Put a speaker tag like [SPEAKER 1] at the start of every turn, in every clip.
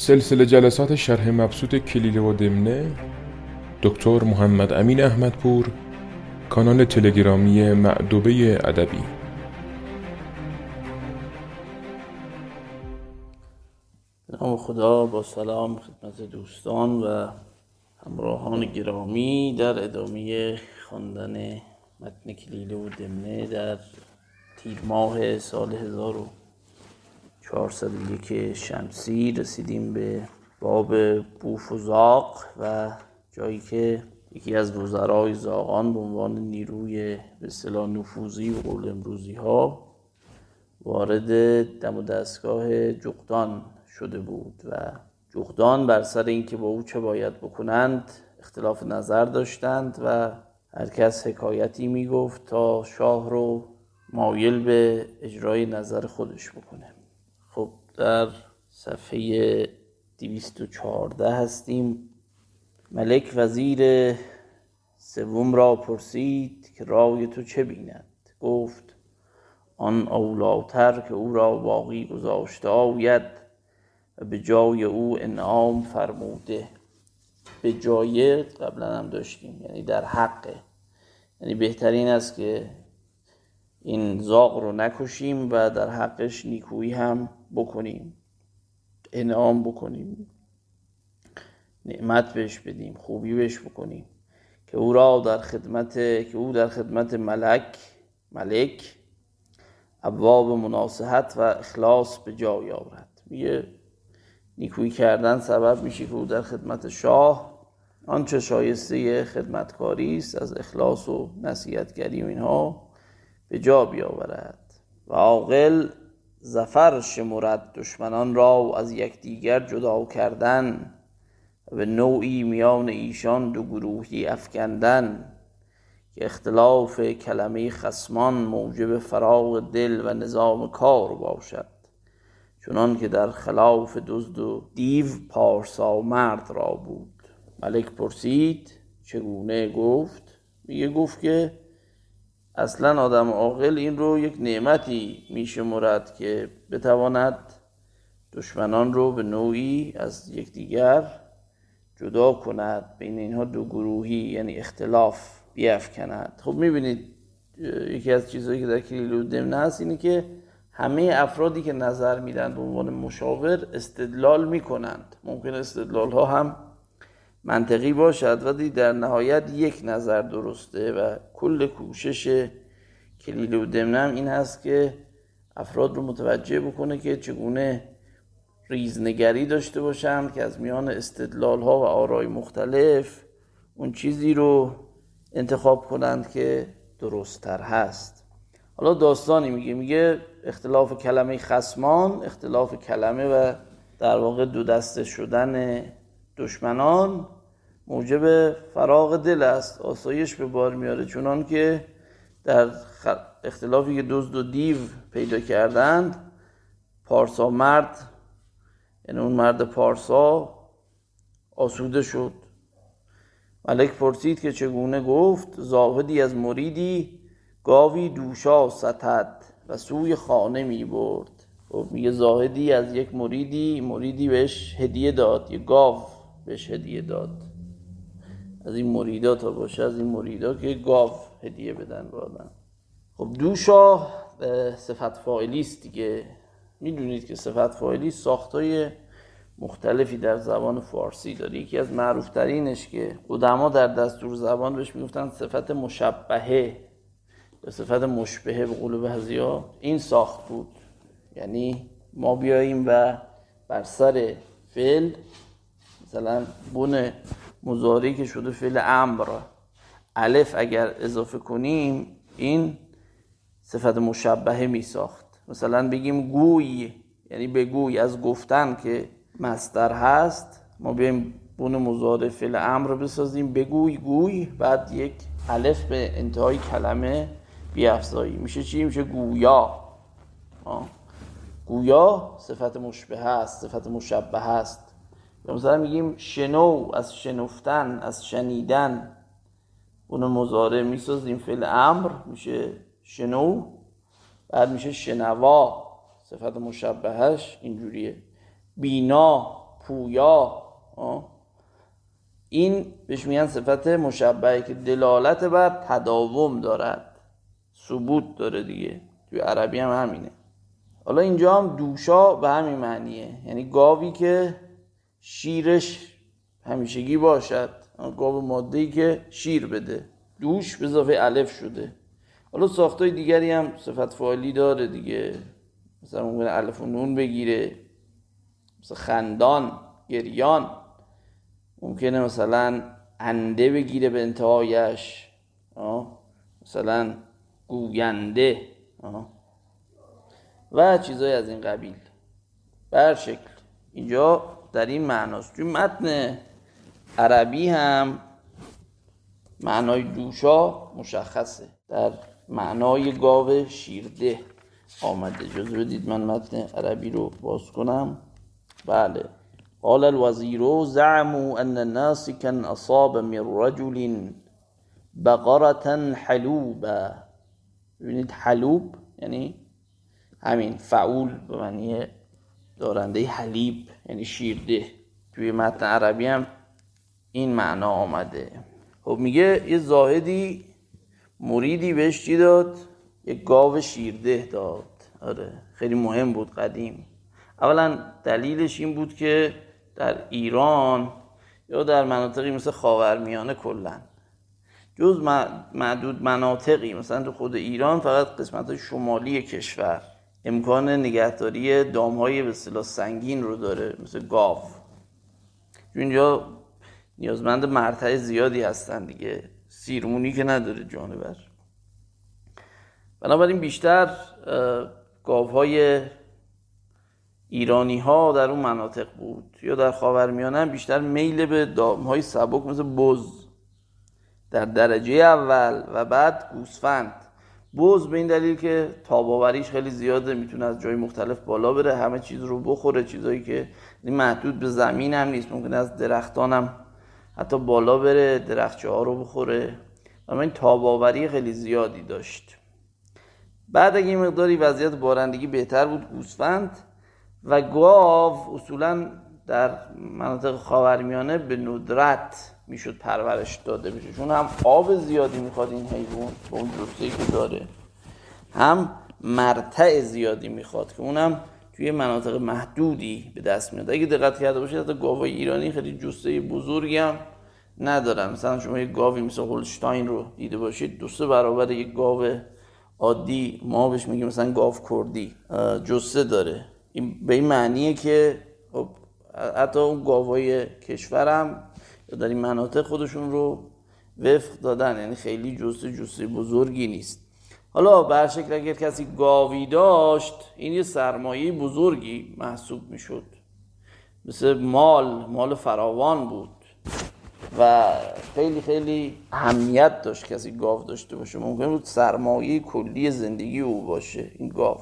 [SPEAKER 1] سلسله جلسات شرح مبسوط کلیله و دمنه دکتر محمد امین احمدپور کانال تلگرامی معدوبه ادبی.
[SPEAKER 2] نام خدا با سلام خدمت دوستان و همراهان گرامی در ادامه خواندن متن کلیله و دمنه در تیر ماه سال 1401 شمسی رسیدیم به باب بوف و زاق و جایی که یکی از وزرای زاغان به عنوان نیروی به اصطلاح نفوذی و قول امروزی ها وارد دم و دستگاه جغدان شده بود و جغدان بر سر اینکه با او چه باید بکنند اختلاف نظر داشتند و هر کس حکایتی می‌گفت تا شاه رو مایل به اجرای نظر خودش بکنه. در صفحه 214 هستیم. ملک وزیر سوم را پرسید که رای تو چه بیند. گفت آن اولاتر که او را باقی گذاشته آید و به جای او انعام فرموده. به جای قبلا هم داشتیم یعنی در حقه یعنی بهترین است که این زاغ رو نکشیم و در حقش نیکویی هم بکنیم. انعام بکنیم. نعمت بهش بدیم خوبی بهش بکنیم. که او را در خدمت که او در خدمت ملک ملک ابواب مناسحت و اخلاص به جای آورد. میگه نیکویی کردن سبب میشه که او در خدمت شاه آنچه شایسته خدمتکاری است از اخلاص و نصیحتگری و اینها به جا بیاورد. و عاقل زفر شمرد دشمنان را از یکدیگر جدا کردن و به نوعی میان ایشان دو گروهی افکندن که اختلاف کلمه خسمان موجب فراغ دل و نظام کار باشد. چنان که در خلاف دزد و دیو پارسا مرد را بود. ملک پرسید چگونه گفت؟ میگه گفت که اصلا آدم عاقل این رو یک نعمتی میشمرد که بتواند دشمنان رو به نوعی از یکدیگر جدا کند بین اینها دو گروهی یعنی اختلاف بیافکند. خب می‌بینید یکی از چیزهایی که در کلیل دمنه هست اینه که همه افرادی که نظر میدن به عنوان مشاور استدلال می‌کنند. ممکن استدلال ها هم منطقی باشد ولی در نهایت یک نظر درسته و کل کوشش کلیل و دمنم این هست که افراد رو متوجه بکنه که چگونه ریزنگری داشته باشند که از میان استدلال ها و آرای مختلف اون چیزی رو انتخاب کنند که درستتر هست. حالا داستانی میگه میگه اختلاف کلمه خسمان اختلاف کلمه و در واقع دو دسته شدن دشمنان موجب فراغ دل است آسایش به بار میاره چونان که در اختلافی که دزد و دیو پیدا کردند پارسا مرد یعنی اون مرد پارسا آسوده شد. ملک پرسید که چگونه گفت زاهدی از مریدی گاوی دوشا ستد و سوی خانه می برد. خب میگه زاهدی از یک مریدی مریدی بهش هدیه داد یه گاو. بهش هدیه داد. از این مریدا تا باشه از این مریدا که گاو هدیه بدن به آدم. خب دوشا صفت فاعلی دیگه. می‌دونید که صفت فاعلی ساختای مختلفی در زبان فارسی داره. یکی از معروفترینش که قدما در دستور زبان بهش می‌گفتن صفت مشبهه. یا صفت مشبهه به قول بعضیا این ساخت بود. یعنی ما بیاییم و بر سر فعل مثلا بن مزاری که شده فعل امر. الف اگر اضافه کنیم این صفت مشبهه می ساخت. مثلا بگیم گوی یعنی بگوی از گفتن که مصدر هست ما بیایم بون مزاره فعل امر بسازیم بگوی گوی بعد یک الف به انتهای کلمه بیافزایی میشه چی؟ میشه گویا. آه. گویا صفت مشبه است صفت مشبه است. مثلا میگیم شنو از شنفتن از شنیدن اون مزاره می‌سازیم. فعل امر میشه شنو بعد میشه شنوا صفت مشبهش اینجوریه. بینا پویا این بهش میگن صفت مشبهه که دلالت بر تداوم دارد. ثبوت داره دیگه. توی عربی هم همینه. حالا اینجا هم دوشا به همین معنیه. یعنی گاوی که شیرش همیشگی باشد. گاو ماده ای که شیر بده. دوش به اضافه الف شده. حالا ساختای دیگری هم صفت فعالی داره دیگه. مثلا ممکنه الف و نون بگیره. مثلا خندان گریان. ممکنه مثلا انده بگیره به انتهایش. مثلا گوینده. و چیزای از این قبیل. بر شکل. اینجا در این معناست. توی متن عربی هم معنای دوشا مشخصه. در معنای گاو شیرده آمده. جز بدید من متن عربی رو باز کنم. بله. قال الوزير زعموا أن ناسكا أصاب من رجل بقرة حلوبا ببینید حلوب یعنی همین فعول به معنی دارنده حلیب. یعنی شیرده. توی متن عربی هم این معنا آمده. خب میگه یه زاهدی مریدی بهش چی داد؟ یه گاو شیرده داد. آره خیلی مهم بود قدیم. اولا دلیلش این بود که در ایران یا در مناطقی مثل خاورمیانه کلا. جز معدود مناطقی مثلا تو خود ایران فقط قسمت شمالی کشور. امکان نگهداری دامهای به سنگین رو داره مثل گاو. اینجا نیازمند مرتع زیادی هستن دیگه. سیرمونی که نداره جانور. بنابراین بیشتر گاوهای ایرانی ها در اون مناطق بود. یا در خاورمیانه بیشتر میل به دامهای سبک مثل بز. در درجه اول و بعد گوسفند. بز به این دلیل که تاباوریش خیلی زیاده می‌تونه از جای مختلف بالا بره همه چیز رو بخوره چیزایی که محدود به زمین هم نیست ممکنه از درختان هم حتی بالا بره درختچه ها رو بخوره. اما این تاباوری خیلی زیادی داشت. بعد اگه مقداری وضعیت بارندگی بهتر بود گوسفند و گاو اصولا در مناطق خاورمیانه به ندرت می‌شد پرورش داده بشه چون هم آب زیادی می‌خواد این حیوان به اون جسته که داره. هم مرتع زیادی می‌خواد که اونم توی مناطق محدودی به دست میاد. اگه دقت کرده باشید حتی گاوای ایرانی خیلی جسته بزرگی هم ندارن. مثلا شما یه گاوی مثل هولشتاین رو دیده باشید دو سه برابر یک گاو عادی ما بهش میگیم مثلا گاو کردی جسته داره. این به این معنیه که خب حتی اون گاوای کشورم در این مناطق خودشون رو وفق دادن یعنی خیلی جسته جسته بزرگی نیست. حالا بر شکل اگر کسی گاوی داشت این یه سرمایه بزرگی محسوب می‌شد. مثل مال مال فراوان بود. و خیلی خیلی اهمیت داشت کسی گاو داشته باشه. ممکن بود سرمایه کلی زندگی او باشه این گاو.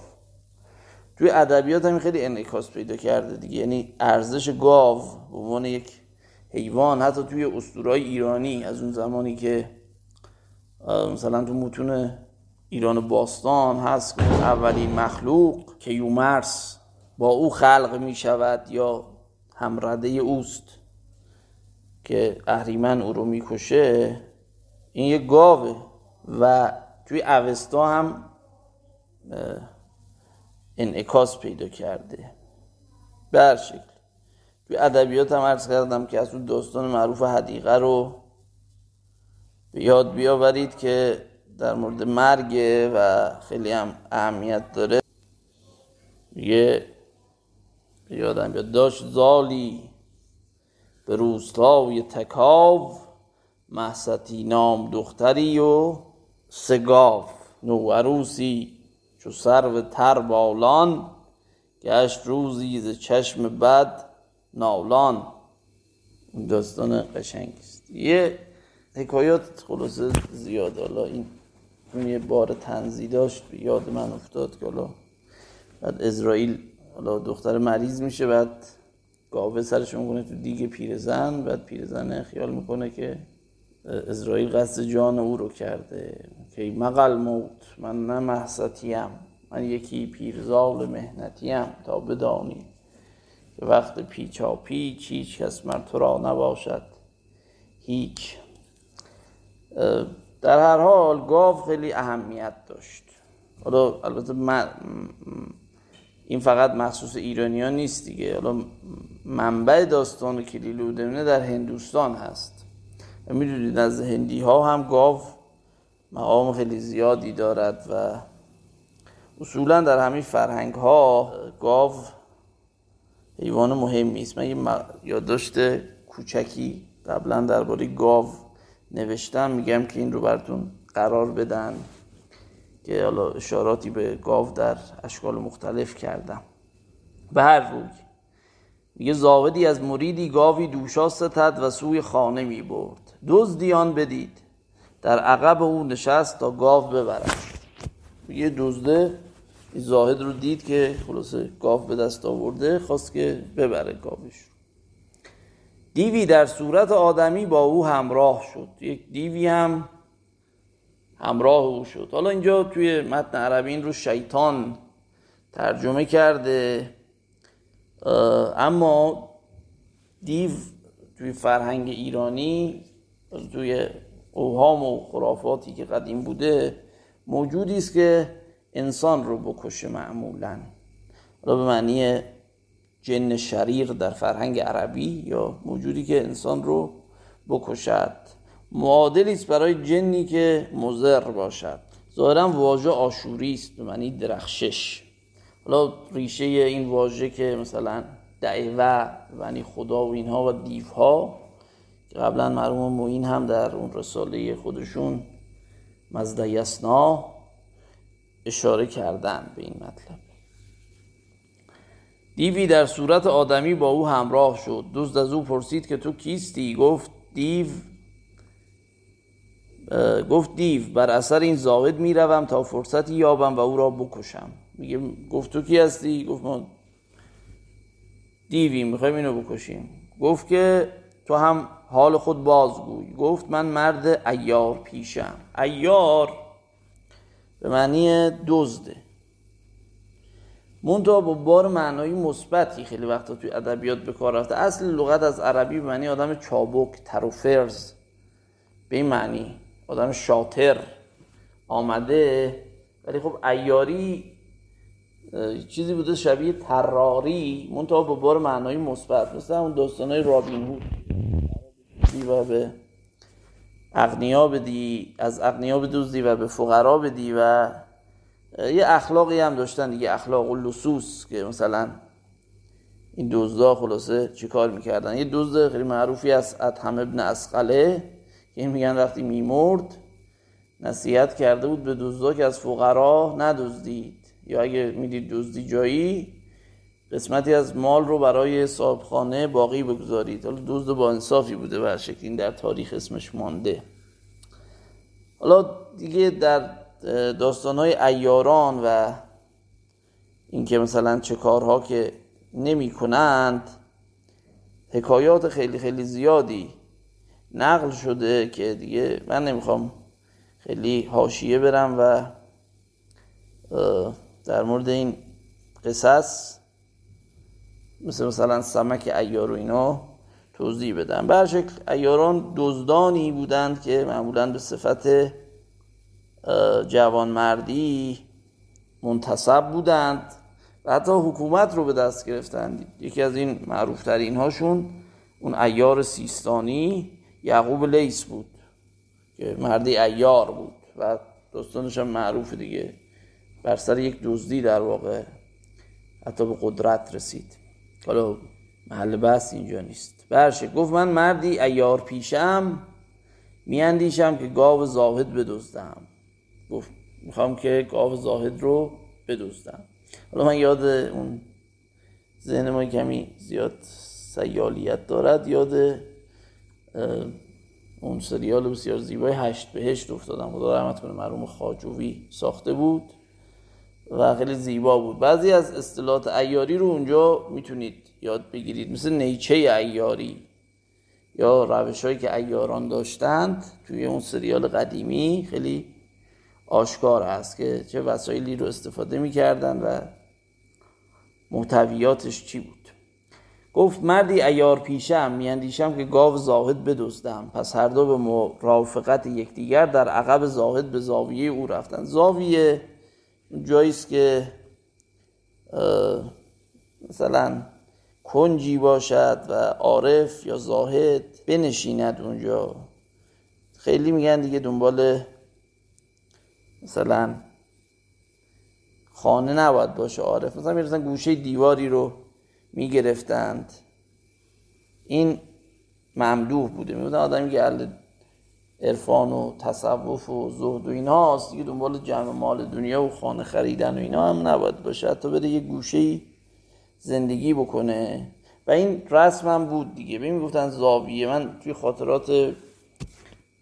[SPEAKER 2] توی ادبیات هم خیلی انعکاس پیدا کرده دیگه. یعنی ارزش گاو به عنوان یک حیوان حتی توی اسطورهای ایرانی از اون زمانی که مثلا تو متون ایران باستان هست که اولین مخلوق که یومرس با او خلق می شود یا همرده اوست که اهریمن او رو می‌کشه این یه گاوه. و توی اوستا هم انعکاس پیدا کرده. بر شکل. توی ادبیات هم عرض کردم که از اون داستان معروف حدیقه رو به یاد بیاورید که در مورد مرگ و خیلی هم اهمیت داره. یه یادم بیاد داشت زالی به روستای تکاو محستی نام دختری و سگاو نو عروسی چو سرو تر بالان گشت روزی ز چشم بد نالان این داستان قشنگ است. یه حکایات خلاصه زیاد. حالا این اون یه بار تنزی داشت. یاد من افتاد که حالا بعد اسرائیل حالا دختر مریض میشه. بعد گاوه سرش می‌کنه تو دیگه پیرزن. بعد پیرزن خیال می‌کنه که اسرائیل قصد جان او رو کرده. که مقل موت من نه محصتیم من یکی پیرزال مهنتیم تا بدانی. که وقت پیچا پیچ هیچ کس مر تو را نباشد. هیچ. در هر حال گاو خیلی اهمیت داشت. حالا البته این فقط مخصوص ایرانیان نیست دیگه. حالا منبع داستان کلیلو دمنه در هندوستان هست. و می‌دونید از هندی ها هم گاو مقام خیلی زیادی دارد و اصولا در همین فرهنگ ها گاو حیوان مهمی است من یه یادداشت کوچکی قبلا درباره گاو نوشتم. میگم که این رو براتون قرار بدن که حالا اشاراتی به گاو در اشکال مختلف کردم. به هر روی. میگه زاودی از مریدی گاوی دوشا ستد و سوی خانه می برد. دزدیان بدید. در عقب او نشست تا گاو ببرد. یه دزده زاهد رو دید که خلاصه گاو به دست آورده خواست که ببره گاوش. دیوی در صورت آدمی با او همراه شد. یک دیوی هم همراه او شد. حالا اینجا توی متن عربی این رو شیطان ترجمه کرده. اما دیو توی فرهنگ ایرانی توی اوهام و خرافاتی که قدیم بوده موجودی است که انسان رو بکشه معمولا. حالا به معنی جن شریر در فرهنگ عربی یا موجودی که انسان رو بکشد. معادلی است برای جنی که مزر باشد. ظاهرا واژه آشوری است به معنی درخشش. حالا ریشه این واژه که مثلا دعوه معنی خدا و اینها و دیوها که قبلا مرحوم موین هم در اون رساله خودشون مزدیسنا اشاره کردن به این مطلب. دیوی در صورت آدمی با او همراه شد. دوست از او پرسید که تو کیستی؟ گفت دیو گفت دیو بر اثر این زاهد می‌روم تا فرصتی یابم و او را بکشم. میگه گفت تو کی هستی؟ گفت ما دیوی می‌خوایم اینو بکشیم. گفت که تو هم حال خود بازگوی. گفت من مرد ایار پیشم. ایار؟ به معنی دزده. منتها با بار معنایی مثبتی خیلی وقتا توی ادبیات به کار رفته. اصل لغت از عربی به معنی آدم چابک تروفرز به این معنی آدم شاطر آمده. ولی خب ایاری چیزی بوده شبیه تراری منتها با بار معنایی مثبت. مثل اون داستانای رابین هود. به اغنیا بدی از اغنیا بدوزدی و به فقرا بدی و یه اخلاقی هم داشتن دیگه اخلاق لسوس که مثلا این دزدا خلاصه چیکار می‌کردن؟ یه دزد خیلی معروفی از ادهم ابن اسقله که این میگن وقتی میمرد نصیحت کرده بود به دزدا که از فقرا ندزدید. یا اگه می‌دید دزدی جایی قسمتی از مال رو برای صاحبخانه باقی بگذارید. حالا دزد با انصافی بوده و شکل این در تاریخ اسمش مانده. حالا دیگه در داستانهای ایاران و اینکه مثلا چه کارها که نمی کنند حکایات خیلی خیلی زیادی نقل شده که دیگه من نمی‌خوام خیلی حاشیه برم و در مورد این قصص مثل مثلا سمک ایار و اینا توضیح بدم. به شکل ایاران دزدانی بودند که معمولا به صفت جوانمردی منتصب بودند و حتی حکومت رو به دست گرفتند. یکی از این معروفترین هاشون اون ایار سیستانی یعقوب لیس بود که مردی ایار بود و داستانش هم معروف دیگه. بر سر یک دزدی در واقع حتی به قدرت رسید. حالا محل بحث اینجا نیست. برشه. گفت من مردی ایار پیشم میاندیشم که گاو زاهد بدزدم. گفت می‌خوام که گاو زاهد رو بدزدم. حالا من یاد اون ذهن ما کمی زیاد سیالیت دارد. یاد اون سریال بسیار زیبای هشت بهشت افتادم. خدا رحمت کنه مرحوم خاجوی ساخته بود. و خیلی زیبا بود. بعضی از اصطلاحات ایاری رو اونجا می‌تونید یاد بگیرید. مثل نیچه ایاری یا روش هایی که ایاران داشتند توی اون سریال قدیمی خیلی آشکار است که چه وسایلی رو استفاده می‌کردن و محتویاتش چی بود. گفت مردی ایار پیشم میاندیشم که گاو زاهد بدزدم. پس هر دو به مرافقت یکدیگر در عقب زاهد به زاویه او رفتن. زاویه جایی است که مثلا کنجی باشد و عارف یا زاهد بنشیند اونجا. خیلی میگن دیگه دنبال مثلا خانه نباید باشه عارف. مثلا می‌رسن گوشه دیواری رو می‌گرفتند. این ممدوح بوده. میبودن آدمی که عرفان و تصوف و زهد و اینا هست. دیگه دنبال جمع مال دنیا و خانه خریدن و اینا هم نباید باشه. حتی بده یه گوشه زندگی بکنه. و این رسم هم بود دیگه. ببین می‌گفتن زاویه. من توی خاطرات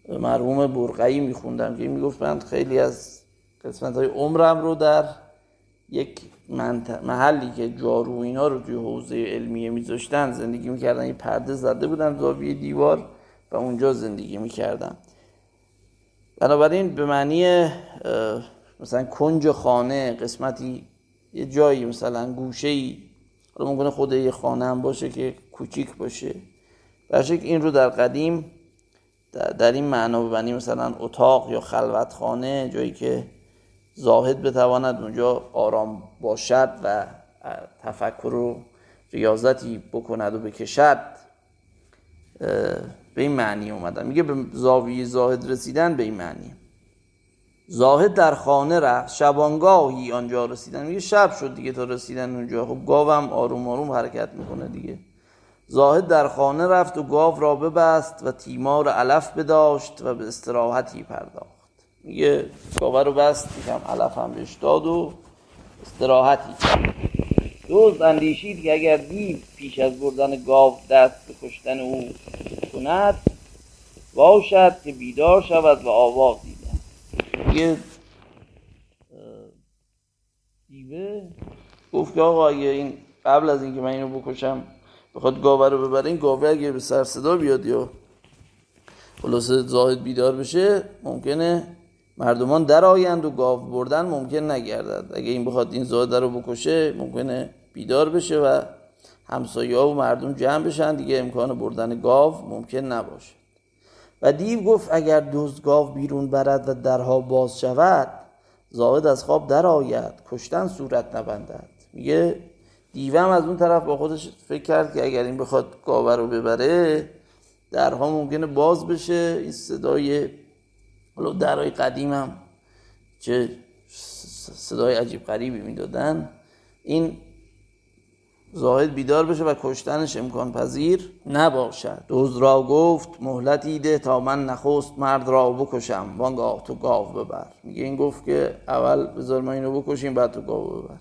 [SPEAKER 2] مرحوم برقعی میخوندم که می‌گفت من خیلی از قسمت های عمرم رو در یک محلی که جارو اینا رو توی حوزه علمیه میذاشتن زندگی می‌کردن. یه پرده زده بودن زاویه دیوار و اونجا زندگی می‌کردن بنابراین به معنی مثلا کنج خانه قسمتی یه جایی مثلا گوشه ای حالا ممکنه خود یه خانه هم باشه که کوچیک باشه. برشک این رو در قدیم در این معنا ببنی مثلا اتاق یا خلوت خانه جایی که زاهد بتواند اونجا آرام باشد و تفکر و ریاضتی بکند و بکشد به این معنی اومدن. میگه به زاویه زاهد رسیدن به این معنی زاهد در خانه رفت شبانگاهی آنجا رسیدن. میگه شب شد دیگه تا رسیدن اونجا. خب گاوم آروم آروم حرکت می‌کنه دیگه. زاهد در خانه رفت و گاو را ببست و تیمار علف بداشت و به استراحتی پرداخت. میگه گاوه رو بست یکم علف هم بهش داد و استراحتی دوز اندیشید که اگر دیو پیش از بردن گاو دست به کشتن او کند باشد که بیدار شود و آواز دیدن. یه دیوه. گفت که آقا اگه این قبل از اینکه من اینو بکشم بخواد گاوه رو ببره این گاوه اگه به سر صدا بیاد یا خلاصه زاهد بیدار بشه ممکنه مردمان در آیند و گاو بردن ممکن نگردد. اگه این بخواد این زاهد رو بکشه ممکنه بیدار بشه و همسایه و مردم جمع بشن دیگه امکان بردن گاو ممکن نباشه. و دیو گفت اگر دوست گاو بیرون برد و درها باز شود زاهد از خواب در آید کشتن صورت نبندد. میگه دیوم از اون طرف با خودش فکر کرد که اگر این بخواد گاوه رو ببره درها ممکنه باز بشه. این صدای حالا درهای قدیم هم چه صدای عجیب غریبی می‌دادن. این زاهد بیدار بشه و کشتنش امکان پذیر نباشد. دوز را گفت مهلتی ده تا من نخست مرد را بکشم. وانگاه تو گاو ببر. میگه این گفت که اول بذار ما اینو بکشیم بعد تو گاو ببر.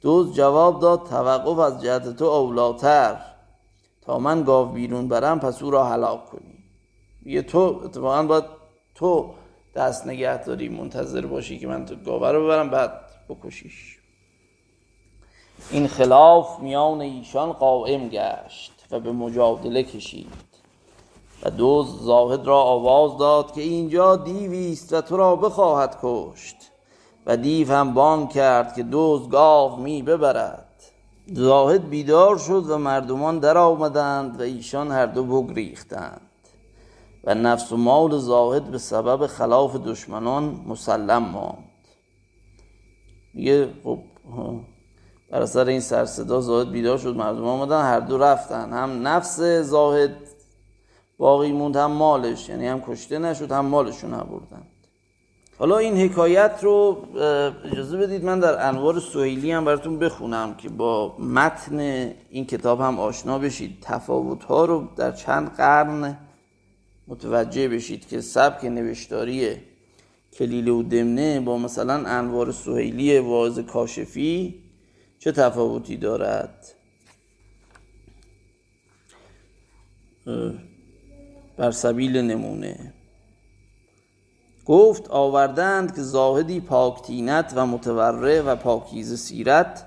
[SPEAKER 2] دوز جواب داد توقف از جهت تو اولاتر تا من گاو بیرون برم پس او را هلاک کنی. میگه تو اتفاقا باید تو دست نگه داری منتظر باشی که من تو گاوه رو ببرم بعد بکشیش. این خلاف میان ایشان قائم گشت و به مجادله کشید و دوز زاهد را آواز داد که اینجا دیوی است و تو را بخواهد کشت و دیو هم بان کرد که دوز گاو می ببرد. زاهد بیدار شد و مردمان در آمدند و ایشان هر دو بگریختند و نفس و مال زاهد به سبب خلاف دشمنان مسلم ماند. میگه خب بر اثر این سرصدا زاهد بیدار شد مردم آمدن هر دو رفتن. هم نفس زاهد باقی موند هم مالش. یعنی هم کشته نشد هم مالشون نبردن حالا این حکایت رو اجازه بدید من در انوار سویلی هم براتون بخونم که با متن این کتاب هم آشنا بشید. تفاوت ها رو در چند قرن متوجه بشید که سبک نوشتاری کلیل و دمنه با مثلا انوار سهیلی واز کاشفی چه تفاوتی دارد؟ بر سبیل نمونه. گفت آوردند که زاهدی پاکتینت و متوره و پاکیز سیرت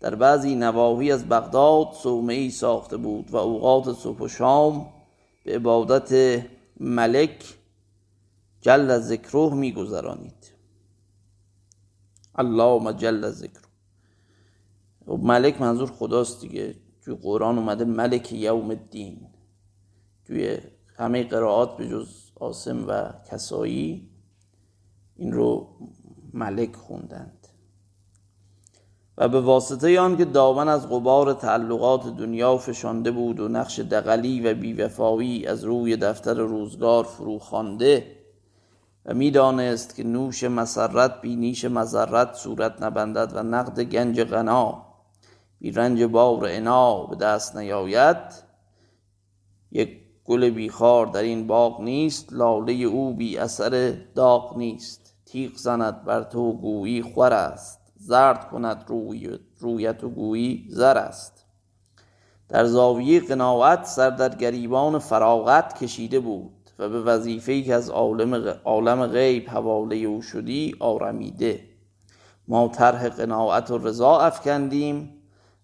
[SPEAKER 2] در بعضی نواحی از بغداد صومعی ساخته بود و اوقات صبح و شام به عبادت ملک جل ذکره میگذرانید. اللهم جل ذکر و ملک منظور خداست دیگه. توی قرآن اومده ملک یوم الدین توی همه قرائات به جز آسم و کسایی این رو ملک خوندند. و به واسطه آن که دامن از غبار تعلقات دنیا فشانده بود و نقش دقلی و بیوفایی از روی دفتر روزگار فرو خوانده و می‌دانست که نوش مسرت بی نیش مذرت صورت نبندد و نقد گنج غنا بی رنج بار انا به دست نیاید. یک گل بیخار در این باغ نیست لاله او بی اثر داغ نیست. تیغ زند بر تو گویی خور است. زرد کند روی رویت و گویی زر است. در زاویه قناعت سر در گریبان فراغت کشیده بود و به وظیفه‌ای که از عالم, عالم غیب حواله او شدی آرمیده. ما طرح قناعت و رضا افکندیم.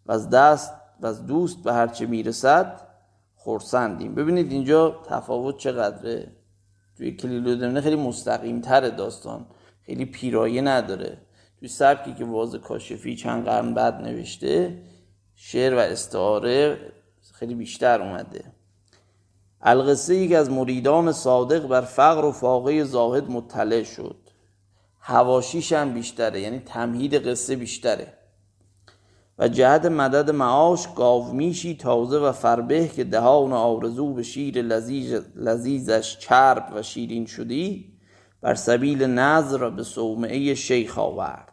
[SPEAKER 2] و از دست و از دوست به هرچه می‌رسد خورسندیم ببینید اینجا تفاوت چقدره؟ توی کلیلو خیلی مستقیم تر داستان. خیلی پیرایه نداره. توی سبکی که واز کاشفی چند قرن بعد نوشته شعر و استعاره خیلی بیشتر اومده. القصه ای از مریدان صادق بر فقر و فاقه زاهد مطلع شد. هواشیش هم بیشتره یعنی تمهید قصه بیشتره. و جهت مدد معاش گاومیشی تازه و فربه که دهان آرزو به شیر لذیذ لذیذش چرب و شیرین شدی بر سبیل نظر به صومعه شیخ آورد.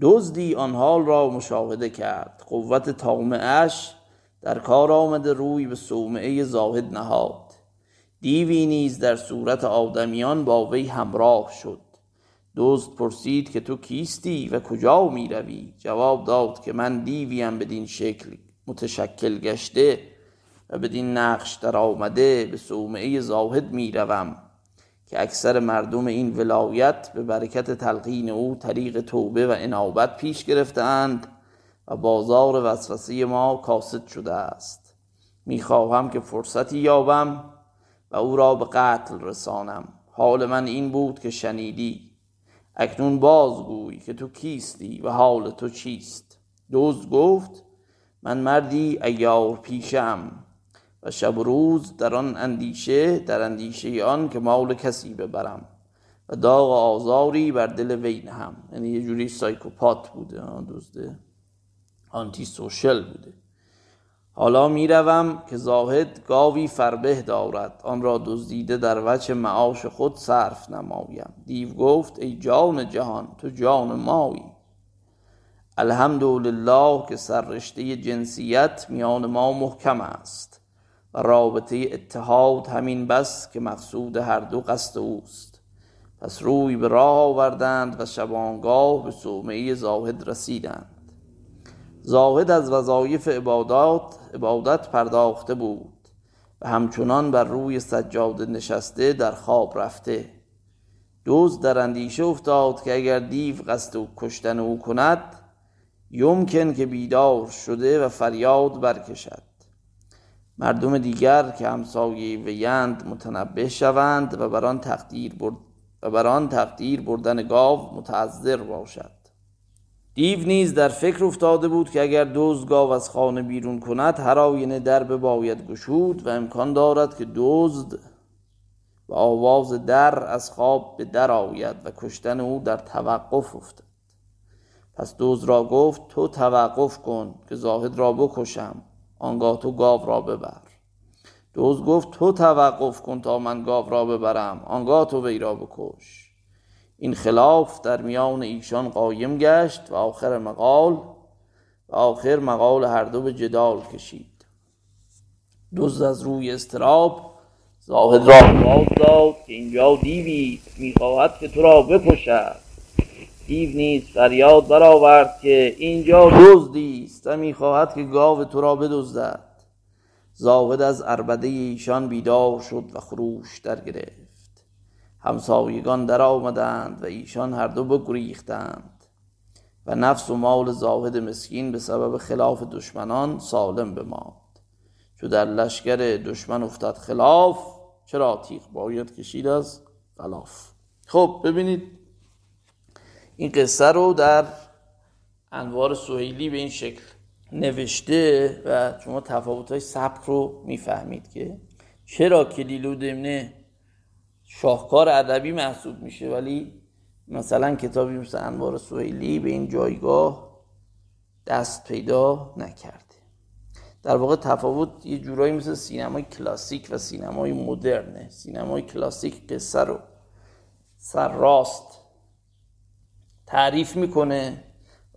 [SPEAKER 2] دزدی آن حال را مشاهده کرد. قوت تامعش در کار آمده روی به صومعه زاهد نهاد. دیوی نیز در صورت آدمیان با وی همراه شد. دزد پرسید که تو کیستی و کجا می روی جواب داد که من دیویم بدین شکل متشکل گشته و بدین نقش در آمده به صومعه زاهد می روم که اکثر مردم این ولایت به برکت تلقین او طریق توبه و انابت پیش گرفتند و بازار وسوسه ما کاسد شده است. می‌خواهم که فرصتی یابم و او را به قتل رسانم. حال من این بود که شنیدی. اکنون بازگوی که تو کیستی و حال تو چیست. دوز گفت من مردی ایار پیشم و شب و روز در آن اندیشه در اندیشه آن که مال کسی ببرم و داغ آزاری بر دل وی هم یعنی یه جوری سایکوپات بوده دزده. آنتی سوشل بوده. حالا می‌روم که زاهد گاوی فربه دارد آن را دزدیده در وجه معاش خود صرف نمایم. دیو گفت ای جان جهان تو جان مایی. الحمدلله که سررشته جنسیت میان ما محکم است. و رابطه اتحاد همین بس که مقصود هر دو قصد اوست. پس روی به راه آوردند و شبانگاه به صومعه زاهد رسیدند. زاهد از وظایف عبادات عبادت پرداخته بود و همچنان بر روی سجاده نشسته در خواب رفته. دوز در اندیشه افتاد که اگر دیو قصد و کشتن او کند یمکن که بیدار شده و فریاد برکشد. مردم دیگر که همسایه ویند متنبه شوند و بر آن تقدیر برد و بر آن تقدیر بردن گاو متعذر باشد. دیو نیز در فکر افتاده بود که اگر دزد گاو از خانه بیرون کند هر آینه در باید گشود و امکان دارد که دزد و آواز در از خواب به در آید و کشتن او در توقف افتد. پس دوز را گفت تو توقف کن که زاهد را بکشم آنگاه تو گاو را ببر. دوز گفت تو توقف کن تا من گاو را ببرم آنگاه تو وی را بکش. این خلاف در میان ایشان قایم گشت و آخر مقال و آخر مقال هر دو به جدال کشید. دوز از روی استراب زاهد را باز داد که اینجا دیوی می‌خواهد که تو را بکشد. دیو نیز فریاد برآورد که اینجا دزدی است و می‌خواهد که گاو تو را بدزدد. زاهد از اربده ایشان بیدار شد و خروش در گرفت همسایگان در آمدند و ایشان هر دو بگریختند. و نفس و مال زاهد مسکین به سبب خلاف دشمنان سالم بماند. چو در لشکر دشمن افتاد خلاف چرا تیغ باید کشید از خلاف خب ببینید این قصه رو در انوار سوهیلی به این شکل نوشته و شما تفاوت های سبک رو می‌فهمید که چرا کلیلو دمنه شاهکار ادبی محسوب میشه ولی مثلا کتابی مثل انوار سویلی به این جایگاه دست پیدا نکرده. در واقع تفاوت یه جورایی مثل سینمای کلاسیک و سینمای مدرنه. سینمای کلاسیک قصه رو سر راست تعریف می‌کنه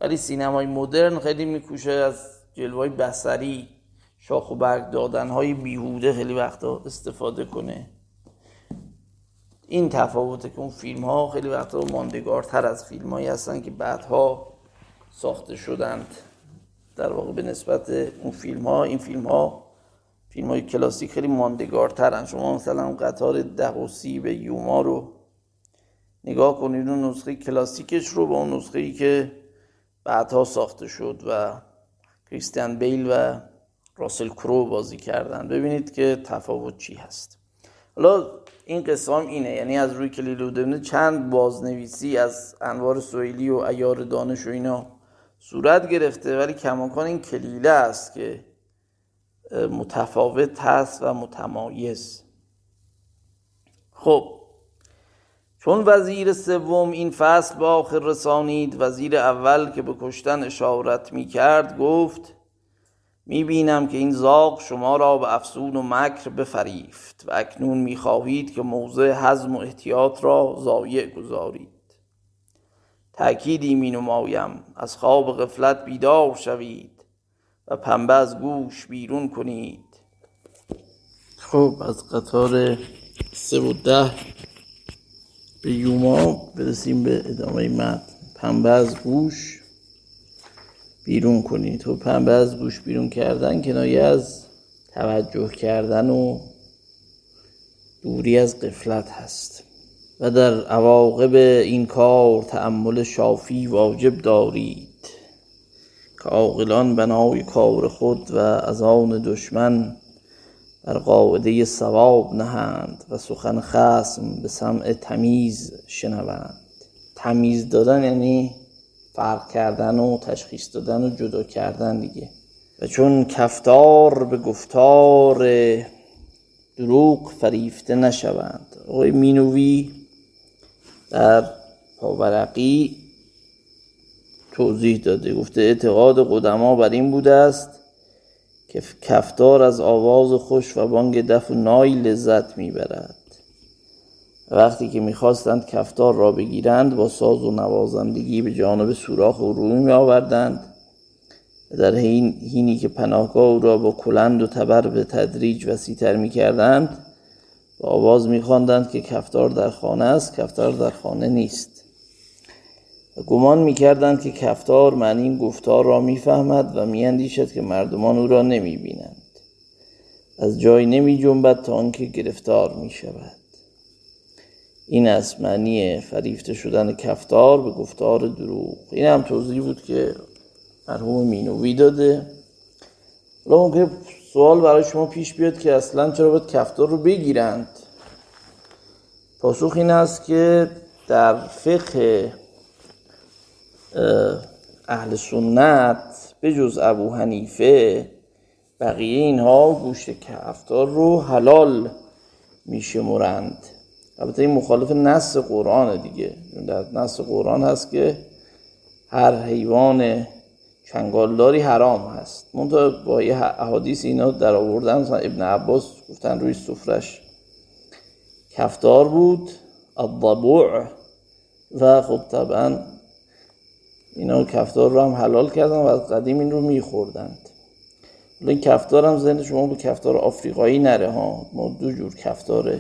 [SPEAKER 2] ولی سینمای مدرن خیلی میکوشه از جلوهای بسری شاخ و برگ دادن های بیهوده خیلی وقتا استفاده کنه. این تفاوته که اون فیلم ها خیلی وقتا ماندگارتر از فیلم هایی هستن که بعدها ساخته شدند. در واقع به نسبت اون فیلم ها این فیلم ها فیلم های کلاسیک خیلی ماندگارترن. شما مثلا قطار ده و سی به یوما رو نگاه کنید اون نسخه کلاسیکش رو با اون نسخه ای که بعدها ساخته شد و کریستیان بیل و راسل کرو بازی کردن. ببینید که تفاوت چی هست. حالا این هم اینه. یعنی از روی کلیلو چند بازنویسی از انوار سویلی و ایار دانش و اینا صورت گرفته ولی کماکان این کلیله است که متفاوت هست و متمایز. خب چون وزیر سوم این فصل با آخر رسانید وزیر اول که به کشتن اشارت می کرد گفت می بینم که این زاق شما را به افسون و مکر بفریفت و اکنون می خواهید که موضع حزم و احتیاط را ضایع گذارید. تأکیدی می نمایم از خواب غفلت بیدار شوید و پنبه از گوش بیرون کنید. خب از قطار سه و ده به یوما برسیم به ادامه مد پنبه از گوش بیرون کنید تو پنبه از گوش بیرون کردن کنایه از توجه کردن و دوری از قفلت هست. و در عواقب این کار تأمل شافی واجب دارید. که عاقلان بنای کار خود و از آن دشمن بر قاعده ثواب نهند و سخن خسم به سمع تمیز شنوند. تمیز دادن یعنی فرق کردن و تشخیص دادن و جدا کردن دیگه. و چون کفتار به گفتار دروغ فریفته نشوند. آقای مینوی در پاورقی توضیح داده. گفته اعتقاد قدما بر این بوده است که کفتار از آواز خوش و بانگ دف و نای لذت می‌برد. وقتی که می‌خواستند کفتار را بگیرند با ساز و نوازندگی به جانب سوراخ او روی می آوردند در هینی که پناهگاه او را با کلند و تبر به تدریج وسیعتر می کردند با آواز میخواندند که کفتار در خانه است کفتار در خانه نیست. و گمان می‌کردند که کفتار معنی این گفتار را می‌فهمد و میاندیشد که مردمان او را نمی‌بینند. از جای نمی جنبد تا آنکه گرفتار می شود این است معنی فریفته شدن کفتار به گفتار دروغ. این هم توضیح بود که مرحوم مینوی داده. حالا سوال برای شما پیش بیاد که اصلا چرا باید کفتار رو بگیرند؟ پاسخ این است که در فقه اهل سنت به جز ابو حنیفه بقیه اینها گوشت کفتار رو حلال میشمرند. البته این مخالف نص قرآن دیگه. در نص قرآن هست که هر حیوان چنگالداری حرام هست. منتها با یه احادیث اینا در آوردن مثلا ابن عباس گفتن روی سفرش کفتار بود الضبوع و خب طبعا اینا کفتار رو هم حلال کردن و از قدیم این رو میخوردند. این کفتار هم ذهن شما به کفتار آفریقایی نره ها. ما دو جور کفتار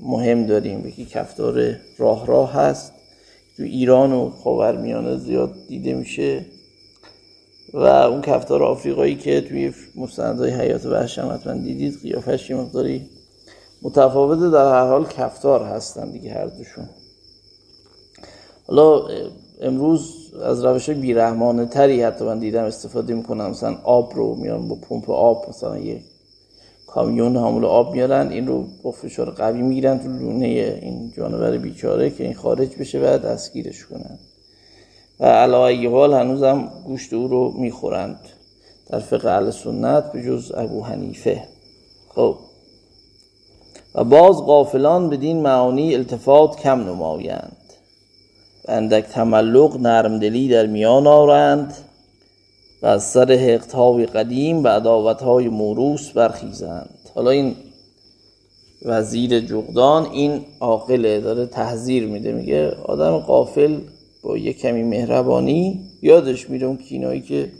[SPEAKER 2] مهم داریم. یکی کفتار راه راه هست. تو ایران و خاورمیانه زیاد دیده میشه. و اون کفتار آفریقایی که توی مستندهای حیات وحش هم حتما دیدید قیافش یه مقداری متفاوته در هر حال کفتار هستن دیگه هر دوشون. حالا امروز از روش بیرحمانه تری حتی من دیدم استفاده می‌کنم. مثلا آب رو میان با پمپ آب مثلا یه کامیون حامل آب میارن این رو با فشار قوی می‌گیرن تو لونه این جانور بیچاره که این خارج بشه و دستگیرش کنن. و علاوه حال هنوزم گوشت او رو می‌خورند. در فقه اهل سنت به جز ابو حنیفه. خب. و باز غافلان بدین معانی التفات کم نمایند. اندک تملق نرمدلی در میان آورند. و از سر حقدهای قدیم و عداوتهای موروس برخیزند. حالا این وزیر جغدان این عاقله داره تحذیر میده میگه آدم قافل با یه کمی مهربانی یادش میره اون کینایی که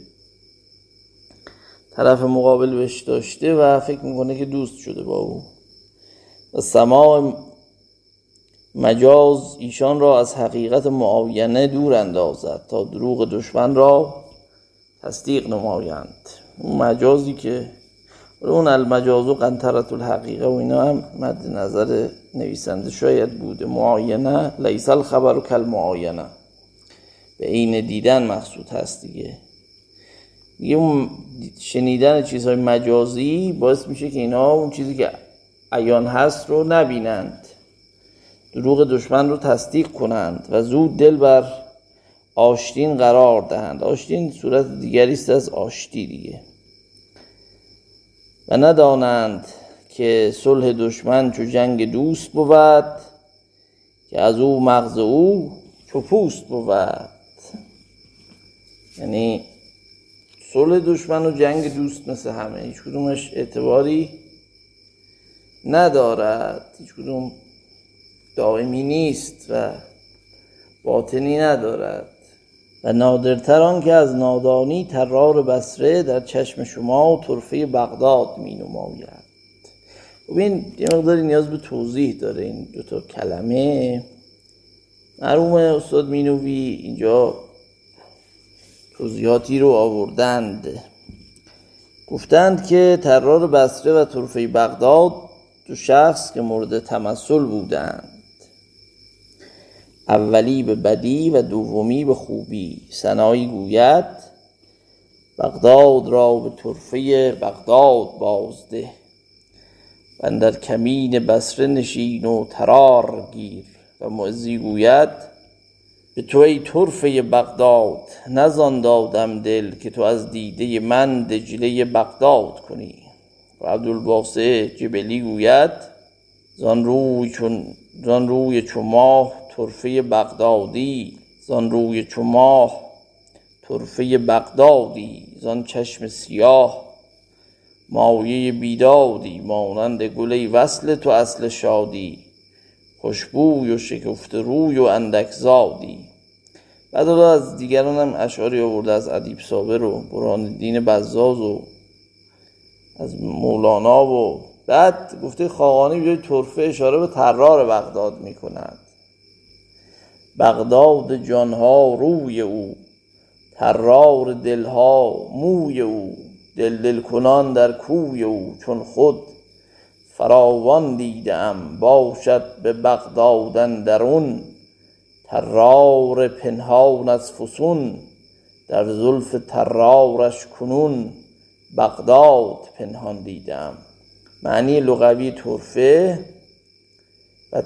[SPEAKER 2] طرف مقابل بهش داشته و فکر می‌کنه که دوست شده با او. و سماع مجاز ایشان را از حقیقت معاینه دور اندازد تا دروغ دشمن را تصدیق نمایند. اون مجازی که اون المجاز و قنطرت الحقیقه و اینا هم مد نظر نویسنده شاید بوده. معاینه لیس الخبر و کل معاینه به عین دیدن مقصود هست دیگه. میگه شنیدن چیزهای مجازی باعث میشه که اینا اون چیزی که عیان هست رو نبینند. دروغ دشمن رو تصدیق کنند و زود دل بر آشتین قرار دهند. آشتین صورت دیگری است از آشتی دیگه. و ندانند که صلح دشمن چو جنگ دوست بود که از او مغز او چو پوست بود. یعنی صلح دشمن و جنگ دوست مثل همه. هیچ کدومش اعتباری ندارد. هیچ کدوم دائمی نیست و باطنی ندارد. و نادرتر که از نادانی ترار بسره در چشم شما و طرفه بغداد می نماید ببین یه مقداری نیاز به توضیح داره این دوتا کلمه. مرحوم استاد مینوی اینجا توضیحاتی رو آوردند. گفتند که ترار بسره و طرفه بغداد دو شخص که مورد تمثل بودند. اولی به بدی و دومی به خوبی. سنایی گوید بغداد را به طرفه بغداد بازده. و در کمین بسره نشین و ترار گیر. و معزی گوید به تو ای طرفه بغداد نزان دادم دل که تو از دیده من دجله بغداد کنی. و عبدالباسه جبلی گوید زان روی چون زان روی چو ماه طرفه بغدادی زان روی چو ماه. طرفه بغدادی زان چشم سیاه. مایه بیدادی مانند گله وصل تو اصل شادی. خوشبوی و شکفت روی و اندک زادی. بعد از دیگران هم اشعاری آورده از ادیب صابر و بران الدین بزاز و از مولانا و بعد گفته خاقانی بیای طرفه اشاره به ترار بغداد می کند بغداد جانها روی او ترار دلها موی او دل دل کنان در کوی او چون خود فراوان دیدم باشد به بغداد اندرون. ترار پنهان از فسون در زلف ترارش کنون بغداد پنهان دیدم. معنی لغوی طرفه و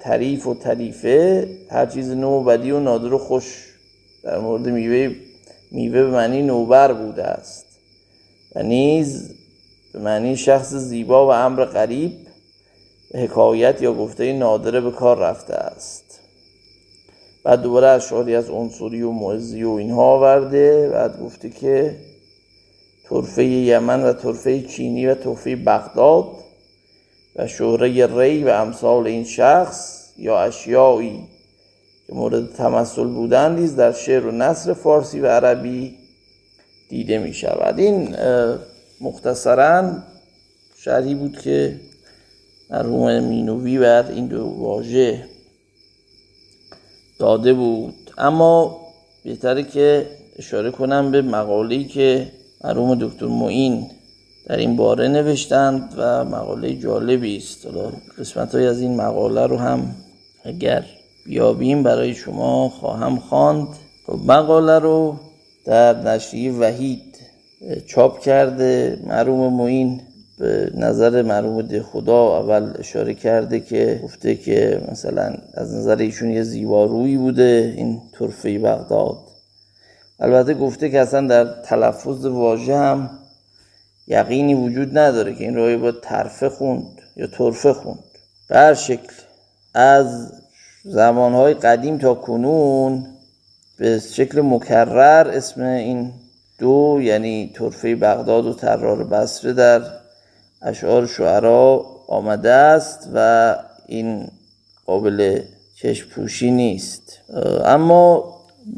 [SPEAKER 2] تعریف و تریفه هر چیز نو و بدی و نادر و خوش. در مورد میوه میوه به معنی نوبر بوده است. و نیز به معنی شخص زیبا و امر غریب به حکایت یا گفته نادره به کار رفته است. بعد دوباره اشعاری از عنصری و معزی و اینها آورده بعد گفته که طرفه یمن و طرفه چینی و طرفه بغداد و شهره ری و امثال این شخص یا اشیایی که مورد تمثل بودند نیز در شعر و نصر فارسی و عربی دیده می شود. این مختصرا شرحی بود که مرحوم مینوی بعد این دو واژه داده بود. اما بهتره که اشاره کنم به مقاله‌ای که مرحوم دکتر معین در این باره نوشتند و مقاله جالبی است. قسمت های از این مقاله رو هم اگر بیابیم برای شما خواهم خواند. خب مقاله رو در نشریه وحید چاپ کرده. مرحوم معین به نظر مرحوم ده خدا اول اشاره کرده که گفته که مثلا از نظر ایشون یه زیبارویی بوده این طرفه بغداد. البته گفته که اصلا در تلفظ واژه هم یقینی وجود نداره که این رو باید ترفه خوند یا طرفه خوند. به شکل از زمانهای قدیم تا کنون به شکل مکرر اسم این دو یعنی طرفه بغداد و ترار بصره در اشعار شعرا آمده است و این قابل چشم پوشی نیست. اما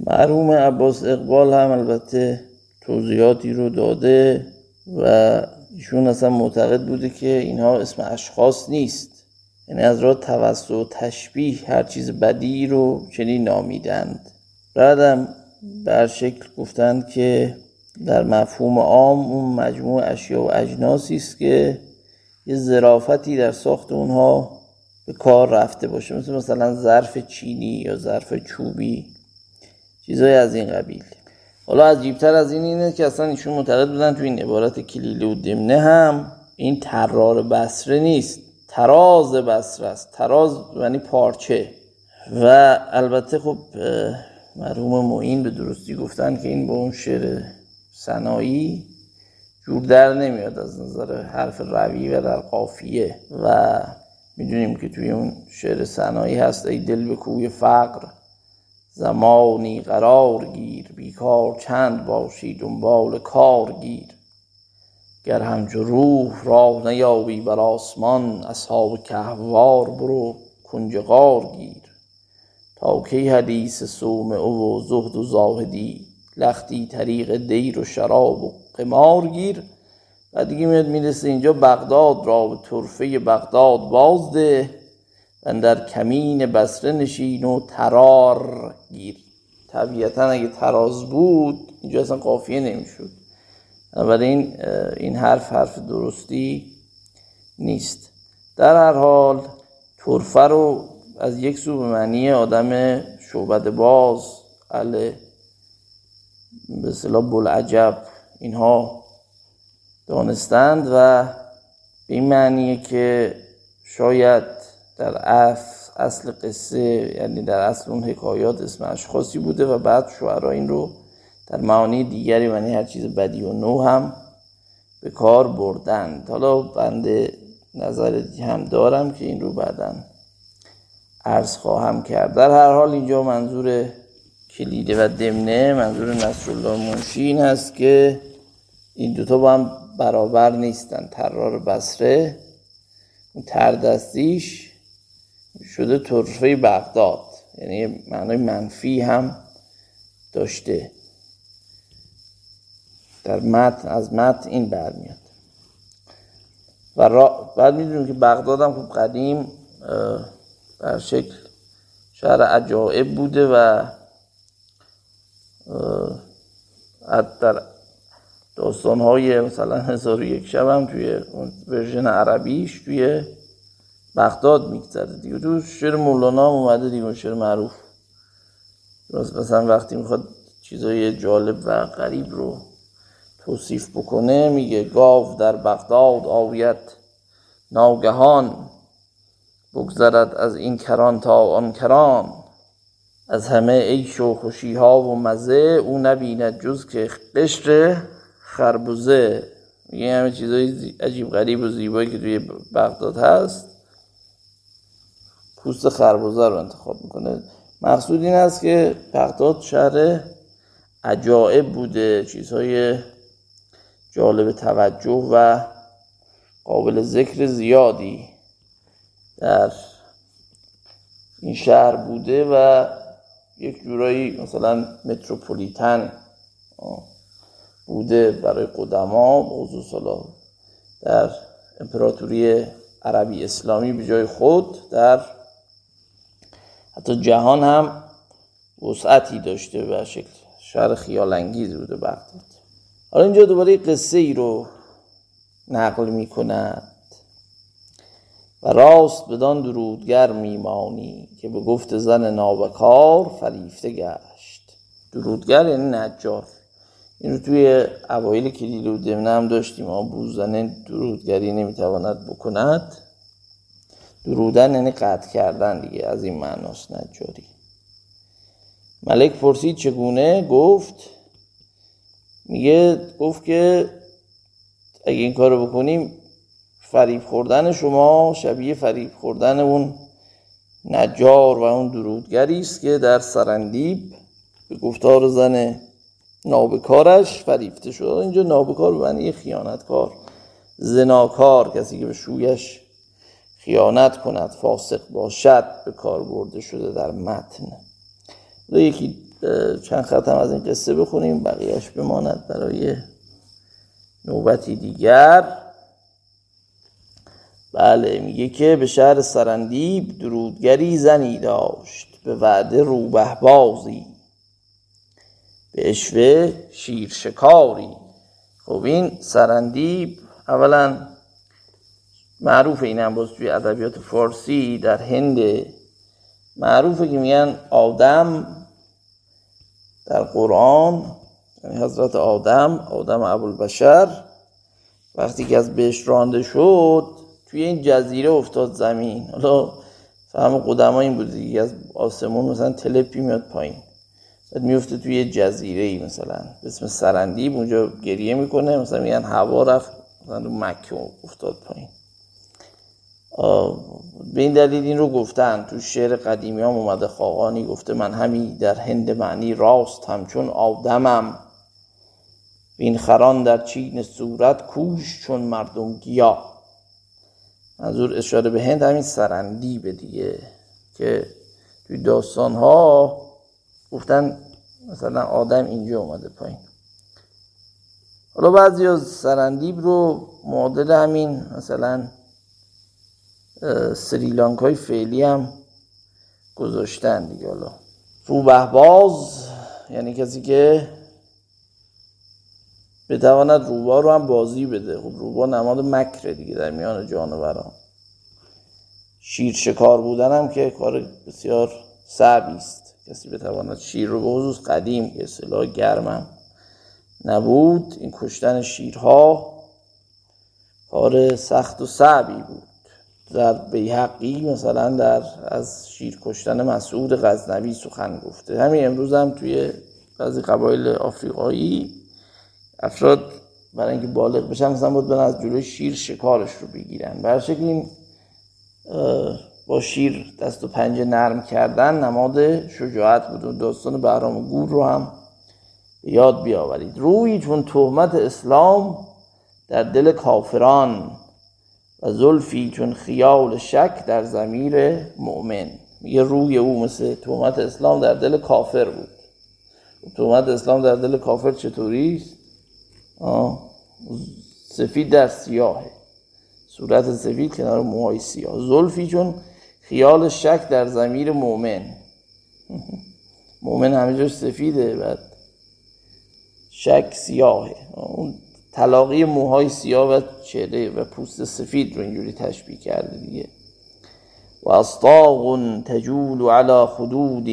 [SPEAKER 2] مرحوم عباس اقبال هم البته توضیحاتی رو داده. و ایشون اصلا معتقد بوده که اینها اسم اشخاص نیست. یعنی از راه توسط و تشبیه هر چیز بدی رو چنین نامیدند. بعدم بر شکل گفتند که در مفهوم عام اون مجموع اشیا و اجناسی است که یه ظرافتی در ساخت اونها به کار رفته باشه. مثل مثلا ظرف چینی یا ظرف چوبی. چیزای از این قبیل. حالا عجیبتر از این اینه که اصلا ایشون معتقد بودن تو این عبارت کلیله و دمنه هم این ترار بسره نیست. تراز بسره است. تراز یعنی پارچه. و البته خب مرحوم معین به درستی گفتن که این با اون شعر سنایی جور در نمیاد از نظر حرف روی و در قافیه. و می‌دونیم که توی اون شعر سنایی هست ای دل به کوی فقر. زمانی قرار گیر بیکار چند باشی دنبال کار گیر. گر همچو روح راه نیابی بر آسمان اصحاب کهوار برو کنج غار گیر. تا کی حدیث صوم او و زهد و زاهدی لختی طریق دیر و شراب و قمار گیر. و دیگه میاد می‌رسه اینجا بغداد را به طرفه بغداد بازده. در کمین بسره نشین و ترار گیر. طبیعتا اگه تراز بود اینجا اصلا قافیه نمی‌شد. بنابراین این حرف حرف درستی نیست. در هر حال طرفه رو از یک سو به معنی آدم شعبد باز ال به اصطلاح بلعجب اینها دانستند و این معنیه که شاید در اصل, اصل قصه یعنی در اصل اون حکایات اسم اشخاصی بوده و بعد شعرا این رو در معانی دیگری یعنی هر چیز بدی و نو هم به کار بردند حالا بنده نظر هم دارم که این رو بعدا عرض خواهم کرد. در هر حال اینجا منظور کلیده و دمنه منظور نصرالله منشی این هست که این دوتا با هم برابر نیستن. ترار بسره اون تردستیش شده طرفه بغداد. یعنی معنای منفی هم داشته. در متن از متن این برمیاد. و بعد می‌دونیم که بغداد هم خب قدیم بر شکل شهر عجائب بوده و در داستان های مثلا هزار یک شب هم توی ورژن عربیش توی بغداد میگذره دیگه. تو شعر مولانا هم اومده دیگه شعر معروف. مثلا وقتی می‌خواد چیزای جالب و غریب رو توصیف بکنه میگه گاو در بغداد آویت ناگهان بگذرد از این کران تا آن کران. از همه عیش و خوشی ها و مزه او نبیند جز که قشر خربوزه. میگه همه چیزای عجیب غریب و زیبایی که توی بغداد هست. پوست خربوزه رو انتخاب می‌کنه. مقصود این است که بغداد شهر عجائب بوده چیزهای جالب توجه و قابل ذکر زیادی در این شهر بوده و یک جورایی مثلا متروپولیتن بوده برای قدما. موضوع سالا در امپراتوری عربی اسلامی به جای خود در حتی جهان هم وسعتی داشته به شکل شهر خیال انگیز بوده بغداد حالا اینجا دوباره قصه ای رو نقل می کند و راست بدان درودگر میمانی که به گفت زن نابکار فریفته گشت. درودگر یعنی نجار. این رو توی اوایل کلیل و دمنه هم داشتیم. ما بوزن درودگری نمی‌تواند بکند. درودن یعنی قطع کردن دیگه از این معناست نجاری. ملک پرسید چگونه؟ گفت میگه گفت که اگه این کارو بکنیم فریب خوردن شما شبیه فریب خوردن اون نجار و اون درودگری است که در سرندیب به گفتار زن نابکارش فریفته شد. اینجا نابکار به معنی خیانتکار زناکار کسی که به شویش خیانت کند فاسق باشد به کار برده شده در متن. یکی چند ختم از این قصه بخونیم بقیهش بماند برای نوبتی دیگر. بله میگه که به شهر سرندیب درودگری زنی داشت به وعده روبه بازی. به اشوه شیر شکاری خب این سرندیب اولا معروف این هم باز توی ادبیات فارسی در هند. معروفه که میگن آدم در قرآن یعنی حضرت آدم آدم ابوالبشر وقتی که از بهش رانده شد توی این جزیره افتاد زمین. حالا فهم قدما این بود دیگه از آسمون مثلا تلپی میاد پایین. بعد میفته توی یه جزیره ای مثلا اسم سرندیب اونجا گریه می‌کنه مثلا میگن هوا رفت مثلا مکه افتاد پایین. به این دلیل این رو گفتن تو شعر قدیمی هم اومده خاقانی گفته من همی در هند معنی راست همچون آدمم. این خران در چین صورت کوش چون مردم گیا. منظور اشاره به هند همین سرندیب دیگه که توی داستان ها گفتن مثلا آدم اینجا اومده پایین. حالا بعضی از سرندیب رو معادل همین مثلا سریلانکای فعلی هم گذاشتن دیگه حالا. روبه باز یعنی کسی که بتواند روبا رو هم بازی بده. خب روبا نماد مکره دیگه در میان جانوران. شیر شکار بودن هم که کار بسیار صعبی است. کسی بتواند شیر رو به خصوص قدیم که سلاح گرمم نبود این کشتن شیرها کار سخت و صعبی بود. در بیحقی مثلا در از شیر کشتن مسعود غزنوی سخن گفته. همین امروز هم توی بعضی قبایل آفریقایی افراد برای اینکه بالغ بشن مثلا بود از جلوی شیر شکارش رو بگیرن. برای شکل این با شیر دست و پنجه نرم کردن نماد شجاعت بود و داستان بهرام گور رو هم یاد بیاورید. روی چون تهمت اسلام در دل کافران و زلفی چون خیال شک در زمیر مؤمن. میگه روی او مثل تهمت اسلام در دل کافر بود. تهمت اسلام در دل کافر چطوری سفید در سیاهه. صورت سفید کنار موهای سیاه. زلفی چون خیال شک در زمیر مؤمن. مؤمن همه جاش سفیده بعد شک سیاهه. اون تلاقی موهای سیاه و چهره و پوست سفید رو اینجوری تشبیه کرده دیگه. و اصطاغ تجول على خدود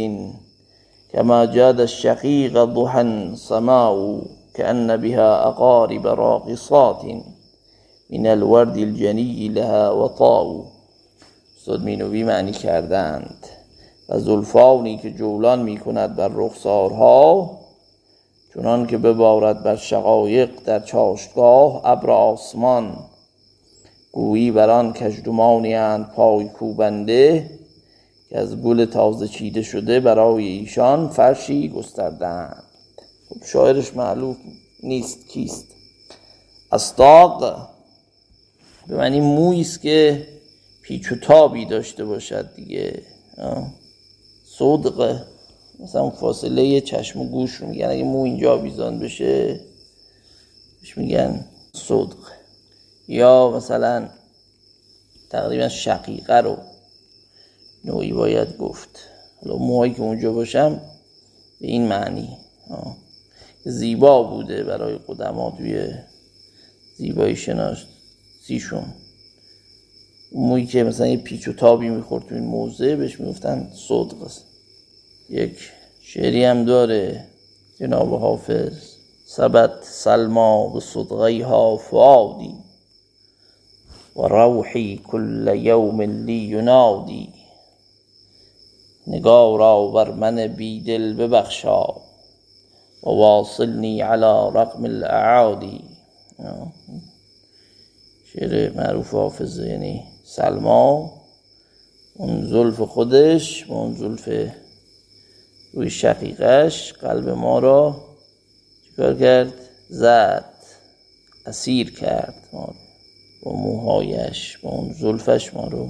[SPEAKER 2] كما جاد الشقيق ضحا سماء كأن بها أقارب راقصات من الورد الجنی لها وطاء استاد مینوی معنی کردند. و زلفانی که جولان می کند بر رخسارها چنان که ببارد بر شقایق در چاشتگاه ابر آسمان. گویی بر آن کژدمانی اند پای کوبنده که از گل تازه چیده شده برای ایشان فرشی گستردند خب شاعرش معلوم نیست کیست. استاق به معنی مویی است که پیچ و تابی داشته باشد دیگه. صدقه مثلا فاصله چشم و گوش رو میگن اگه مو اینجا بیزان بشه بهش میگن صدق. یا مثلا تقریبا شقیقه رو نوعی باید گفت. حالا موهایی که اونجا باشم به این معنی. زیبا بوده برای قدما توی زیبایی شناسیشون مویی که مثلا یه پیچ و تابی می‌خورد تو این موزه بهش می‌گفتن صدق یک شعری هم داره جناب حافظ. سبت سلما به صدغیها فعادی و روحی کل یوم لی ینادی. نگارا بر من بیدل ببخشا و واصلنی على رقم الاعادی. شعر معروف حافظه یعنی سلما اون زلف خودش و اون زلف روی شقیقش قلب ما را چیکار کرد؟ زد. اسیر کرد ما رو. با موهایش با اون زلفش ما رو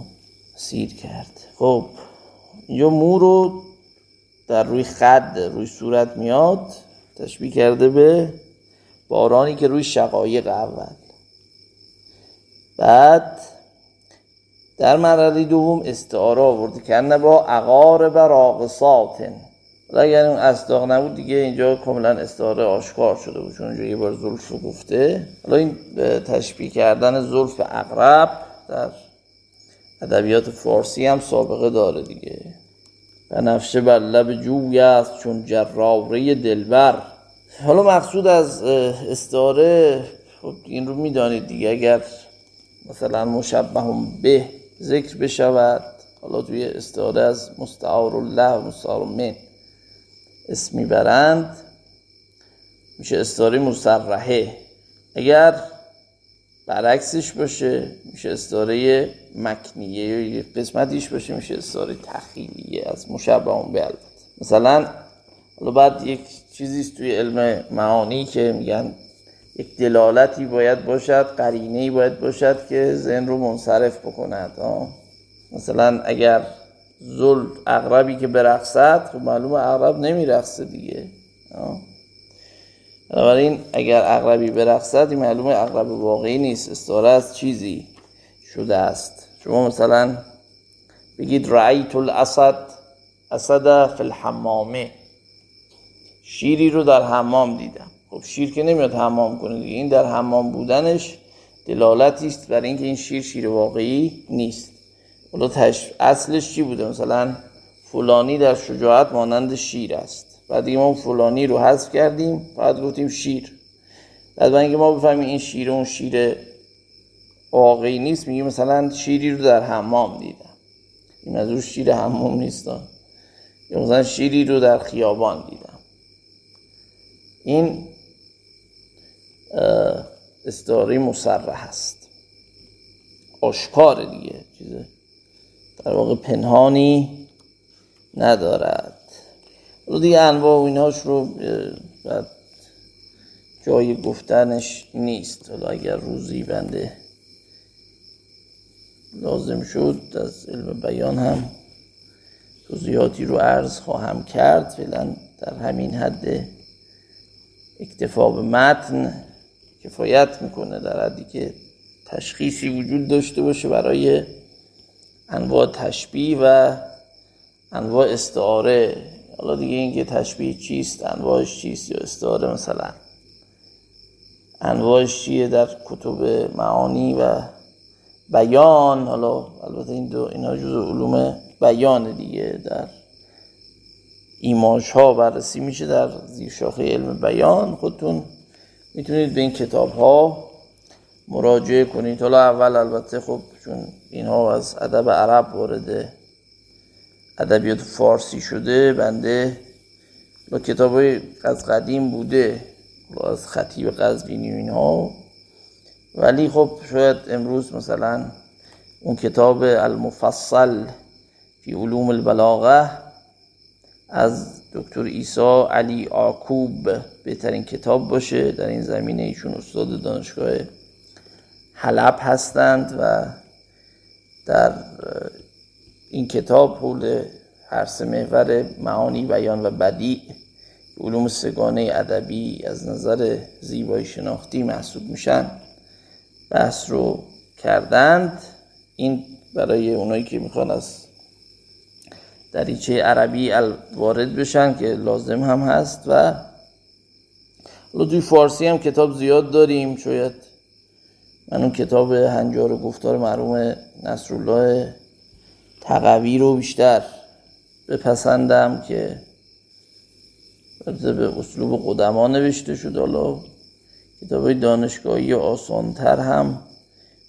[SPEAKER 2] اسیر کرد. خب اینجا مو رو در روی خد روی صورت میاد تشبیه کرده به بارانی که روی شقایق اول. بعد در مرحله دوم استعاره آورده کنه با عقارب راقصاتن حالا اگر اون اصداق نبود دیگه اینجا کاملا استعاره آشکار شده بود چون یه بار زلف رو گفته. حالا این تشبیه کردن زلف اقرب در ادبیات فارسی هم سابقه داره دیگه. و نفشه بر لب جوی است چون جراره دلبر. حالا مقصود از استعاره خب این رو می‌دانید دیگه. اگر مثلا مشبه به ذکر بشود حالا توی استعاره از مستعار الله و مستعار من. اسمی برند میشه استعاره مصرحه. اگر برعکسش باشه میشه استعاره مکنیه یا قسمتیش باشه میشه استعاره تخیلیه از مشبه به مثلا حالا بعد یک چیزی توی علم معانی که میگن یک دلالتی باید باشد قرینه باید باشد که ذهن رو منصرف بکند مثلا اگر زل اغربی که برقصد خب معلوم اغرب نمیرقصه دیگه. بنابراین اگر اغربی برقصد این معلومه اغرب واقعی نیست استاره از چیزی شده است. شما مثلا بگید رعیت الاسد اسد فی الحمامه شیری رو در حمام دیدم. خب شیر که نمیاد حمام کنه دیگه. این در حمام بودنش دلالتی است برای اینکه این شیر شیر واقعی نیست. حالا تش... اصلش چی بوده؟ مثلا فلانی در شجاعت مانند شیر است. بعد دیگه ما فلانی رو حذف کردیم بعد گفتیم شیر. بعد اینکه ما بفهمیم این شیر اون شیر واقعی نیست میگیم مثلا شیری رو در حمام دیدم. این از شیر حمام نیست. یا مثلا شیری رو در خیابان دیدم. این استعاره مصرح هست آشکار دیگه چیزه در واقع پنهانی ندارد. حالا دیگه انواع و اینهاش رو جای گفتنش نیست. حالا اگر روزی بنده لازم شد از علم بیان هم توضیحاتی رو عرض خواهم کرد. فعلا در همین حد اکتفا به متن کفایت می‌کنه در حدی که تشخیصی وجود داشته باشه برای انواع تشبیه و انواع استعاره. حالا دیگه اینکه تشبیه چیست انواعش چیست یا استعاره مثلا. انواعش چیه در کتب معانی و بیان؟ حالا البته این دو اینا جزء علوم بیان دیگه. در ایماش ها بررسی میشه در زیر شاخه علم بیان. خودتون می‌تونید به این کتاب ها مراجعه کنید. حالا اول البته خب چون اینها از ادب عرب وارد ادبیات فارسی شده بنده با کتاب از قدیم بوده از خطیب قزوینی و اینها. ولی خب شاید امروز مثلا اون کتاب المفصل فی علوم البلاغه از دکتر ایسا علی آکوب بهترین کتاب باشه. در این زمینه ایشون استاد دانشگاه حلب هستند و در این کتاب حول هر سه محور معانی بیان و بدیع علوم سگانه ادبی از نظر زیبایی شناختی محسوب میشن. بحث رو کردند. این برای اونایی که می‌خوان از دریچه عربی وارد بشن که لازم هم هست و توی فارسی هم کتاب زیاد داریم. شاید من اون کتاب هنجار گفتار مرحوم نصرالله تقوی رو بیشتر بپسندم که به اسلوب قدما نوشته شد. حالا کتاب دانشگاهی آسانتر هم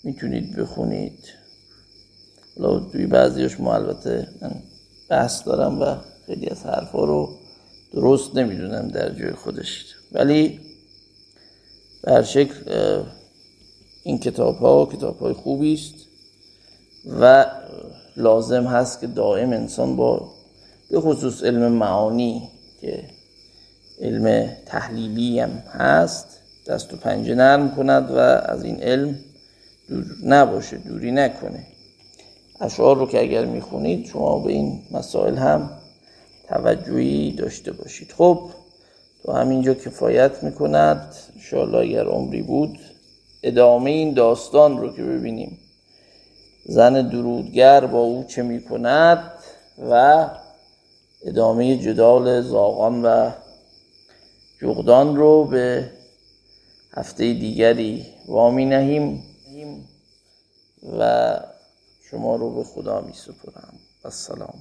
[SPEAKER 2] می‌تونید بخونید. حالا توی بعضیش ما البته من بحث دارم و خیلی از حرفا رو درست نمی‌دونم در جای خودش. ولی به شکل این کتاب ها کتاب های خوبی است و لازم هست که دائم انسان با به خصوص علم معانی که علم تحلیلی هم هست دست و پنجه نرم کند و از این علم دور نباشه دوری نکنه. اشعار رو که اگر می‌خونید شما به این مسائل هم توجهی داشته باشید. خب تو همینجا کفایت می‌کند. انشاءالله اگر عمری بود ادامه این داستان رو که ببینیم. زن درودگر با او چه می‌کند و ادامه جدال زاغان و جغدان رو به هفته دیگری وامی نهیم و شما رو به خدا می سپرم السلام.